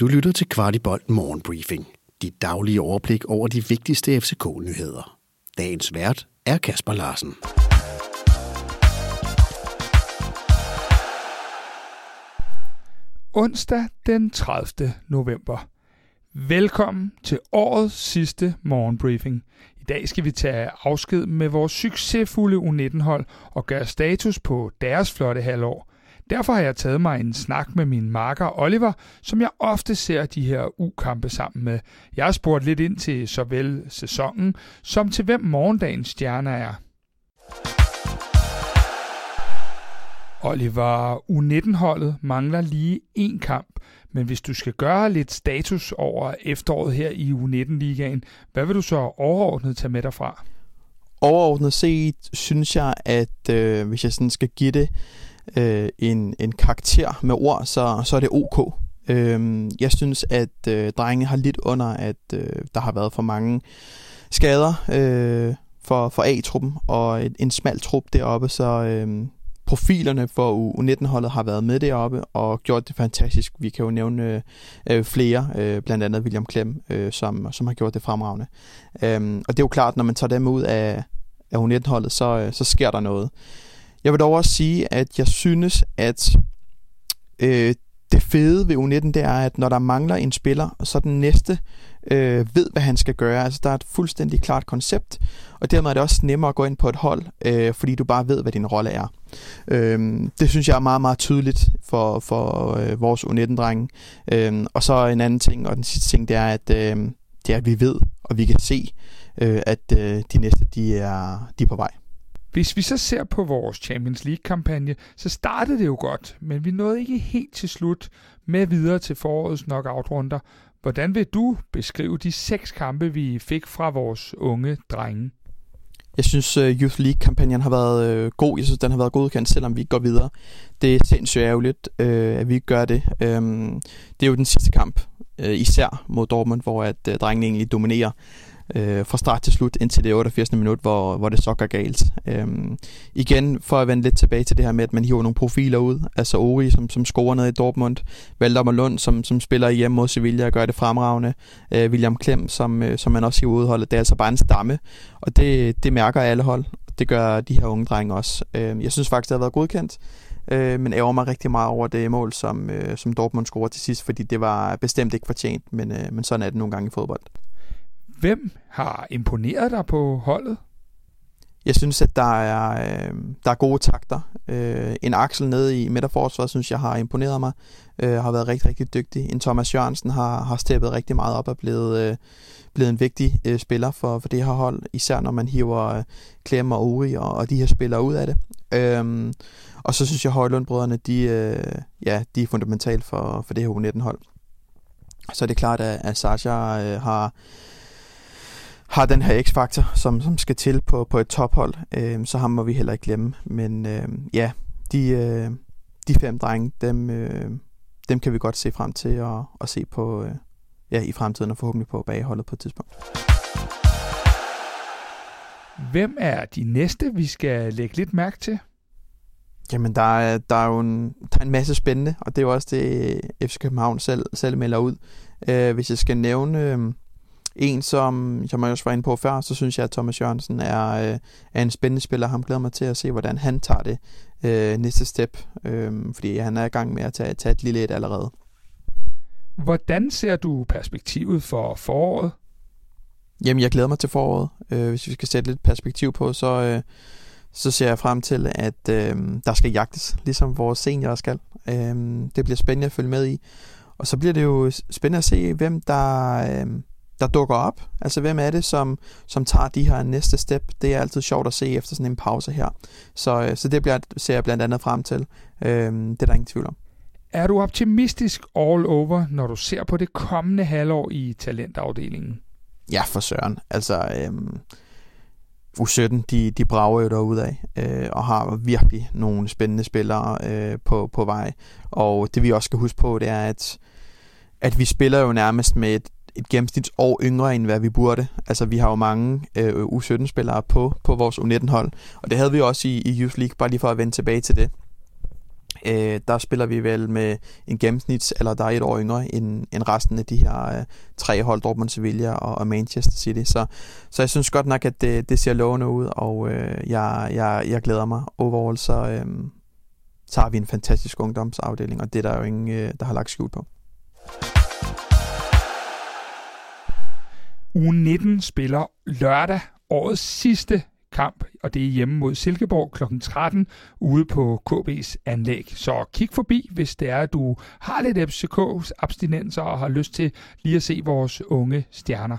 Du lytter til Kvartibolt Morgenbriefing. Dit daglige overblik over de vigtigste FCK-nyheder. Dagens vært er Kasper Larsen. Onsdag den 30. november. Velkommen til årets sidste morgenbriefing. I dag skal vi tage afsked med vores succesfulde U19-hold og gøre status på deres flotte halvår – Derfor har jeg taget mig en snak med min marker Oliver, som jeg ofte ser de her ukampe sammen med. Jeg har spurgt lidt ind til såvel sæsonen, som til hvem morgendagens stjerner er. Oliver, U19-holdet mangler lige én kamp, men hvis du skal gøre lidt status over efteråret her i U19-ligaen, hvad vil du så overordnet tage med derfra? Overordnet set synes jeg, at øh, hvis jeg sådan skal give det øh, en, en karakter med ord, så, så er det ok. Øh, jeg synes, at øh, drengene har lidt under, at øh, der har været for mange skader øh, for, for A-truppen og en, en smal trup deroppe, så øh, profilerne for U19-holdet har været med deroppe og gjort det fantastisk. Vi kan jo nævne øh, flere, øh, blandt andet William Klem, øh, som, som har gjort det fremragende. Øh, og det er jo klart, når man tager dem ud af, af U19-holdet, så, øh, så sker der noget. Jeg vil dog også sige, at jeg synes, at øh, det fede ved U19, det er, at når der mangler en spiller, så den næste øh, ved, hvad han skal gøre. Altså, der er et fuldstændig klart koncept, og dermed er det også nemmere at gå ind på et hold, øh, fordi du bare ved, hvad din rolle er. Øh, det synes jeg er meget, meget tydeligt for, for øh, vores U19-drenge. Øh, og så en anden ting, og den sidste ting, det er, at, øh, det er, at vi ved, og vi kan se, øh, at øh, de næste, de er, de er på vej. Hvis vi så ser på vores Champions League-kampagne, så startede det jo godt, men vi nåede ikke helt til slut med videre til forårets knockout-runder. Hvordan vil du beskrive de seks kampe, vi fik fra vores unge drenge? Jeg synes, uh, Youth League-kampagnen har været øh, god. Jeg synes, den har været godkendt, selvom vi ikke går videre. Det er sindssygt ærgerligt, øh, at vi ikke gør det. Um, det er jo den sidste kamp, øh, især mod Dortmund, hvor at øh, drengene egentlig dominerer øh, fra start til slut indtil det 88. minut, hvor, hvor det så går galt. Øhm, igen, for at vende lidt tilbage til det her med, at man hiver nogle profiler ud, altså Ori, som, som scorer ned i Dortmund, Valdemar Lund, som, som spiller hjemme mod Sevilla og gør det fremragende, øh, William Klem, som, øh, som man også hiver udholdet, det er altså bare en stamme, og det, det mærker alle hold. Det gør de her unge drenge også. Øh, jeg synes faktisk, det har været godkendt, øh, men ærger mig rigtig meget over det mål, som, øh, som Dortmund scorer til sidst, fordi det var bestemt ikke fortjent, men, øh, men sådan er det nogle gange i fodbold. Hvem har imponeret dig på holdet? Jeg synes, at der er, øh, der er gode takter. Øh, en Axel nede i midterforsvaret, synes jeg har imponeret mig. Øh, har været rigtig, rigtig dygtig. En Thomas Jørgensen har, har steppet rigtig meget op og blevet, øh, blevet en vigtig øh, spiller for, for det her hold. Især når man hiver øh, Klem og Uri og, og de her spillere ud af det. Øh, og så synes jeg, at Højlundbrødrene, de, øh, ja, de er fundamentalt for, for det her U19-hold. Så er det klart, at, at Sasha øh, har har den her x-faktor, som, som skal til på, på et tophold, øh, så ham må vi heller ikke glemme. Men øh, ja, de, øh, de fem drenge, dem, øh, dem kan vi godt se frem til at, at se på øh, ja, i fremtiden og forhåbentlig på bagholdet på et tidspunkt. Hvem er de næste, vi skal lægge lidt mærke til? Jamen, der er, der er jo en, der er en masse spændende, og det er jo også det, FC København selv, selv melder ud. Øh, hvis jeg skal nævne... En, som, som jeg også var inde på før, så synes jeg, at Thomas Jørgensen er, øh, er en spændende spiller. Han glæder mig til at se, hvordan han tager det øh, næste step, øh, fordi han er i gang med at tage, tage et lille et allerede. Hvordan ser du perspektivet for foråret? Jamen, jeg glæder mig til foråret. Øh, hvis vi skal sætte lidt perspektiv på, så, øh, så ser jeg frem til, at øh, der skal jagtes, ligesom vores seniorer skal. Øh, det bliver spændende at følge med i. Og så bliver det jo spændende at se, hvem der... Øh, der dukker op. Altså, hvem er det, som, som tager de her næste step? Det er altid sjovt at se efter sådan en pause her. Så, øh, så det bliver, ser jeg blandt andet frem til. Øhm, det er der ingen tvivl om. Er du optimistisk all over, når du ser på det kommende halvår i talentafdelingen? Ja, for søren. Altså, øhm, U17, de, de brager jo af øh, og har virkelig nogle spændende spillere øh, på, på vej. Og det vi også skal huske på, det er, at, at vi spiller jo nærmest med et, et gennemsnitsår yngre, end hvad vi burde. Altså, vi har jo mange øh, U17-spillere på, på vores U19-hold, og det havde vi også i, i Youth League, bare lige for at vende tilbage til det. øh, der spiller vi vel med en gennemsnits, eller der er et år yngre end, end resten af de her øh, tre hold, Dortmund, Sevilla og, og Manchester City. Så, så jeg synes godt nok, at det, det ser lovende ud, og øh, jeg, jeg, jeg glæder mig. Overall, så, øh, så har vi en fantastisk ungdomsafdeling, og det er der jo ingen, øh, der har lagt skjul på. Uge 19 spiller lørdag årets sidste kamp, og det er hjemme mod Silkeborg kl. 13 ude på KB's anlæg. Så kig forbi, hvis det er, at du har lidt FCK's abstinenser og har lyst til lige at se vores unge stjerner.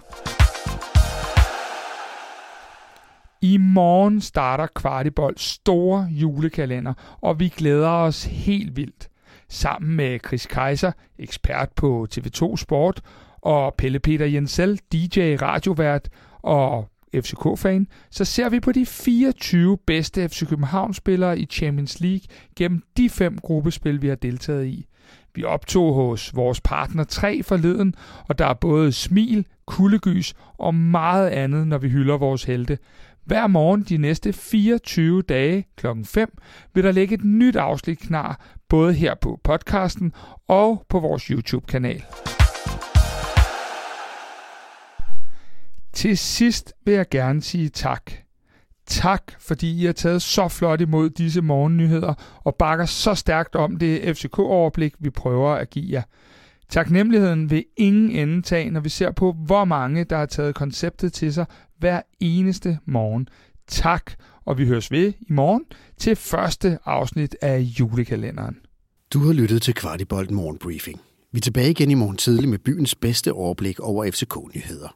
I morgen starter Kvartibold store julekalender, og vi glæder os helt vildt. Sammen med Chris Kaiser, ekspert på TV2 Sport, og Pelle Peter Jensel, DJ, radiovært og FCK-fan, så ser vi på de 24 bedste FC København-spillere i Champions League gennem de fem gruppespil, vi har deltaget i. Vi optog hos vores partner 3 forleden, og der er både smil, kuldegys og meget andet, når vi hylder vores helte. Hver morgen de næste 24 dage kl. 5 vil der ligge et nyt afsnit klar, både her på podcasten og på vores YouTube-kanal. Til sidst vil jeg gerne sige tak. Tak, fordi I har taget så flot imod disse morgennyheder og bakker så stærkt om det FCK-overblik, vi prøver at give jer. Taknemmeligheden vil ingen ende tage, når vi ser på, hvor mange, der har taget konceptet til sig hver eneste morgen. Tak, og vi høres ved i morgen til første afsnit af julekalenderen. Du har lyttet til Kvartibolt Morgenbriefing. Vi er tilbage igen i morgen tidlig med byens bedste overblik over FCK-nyheder.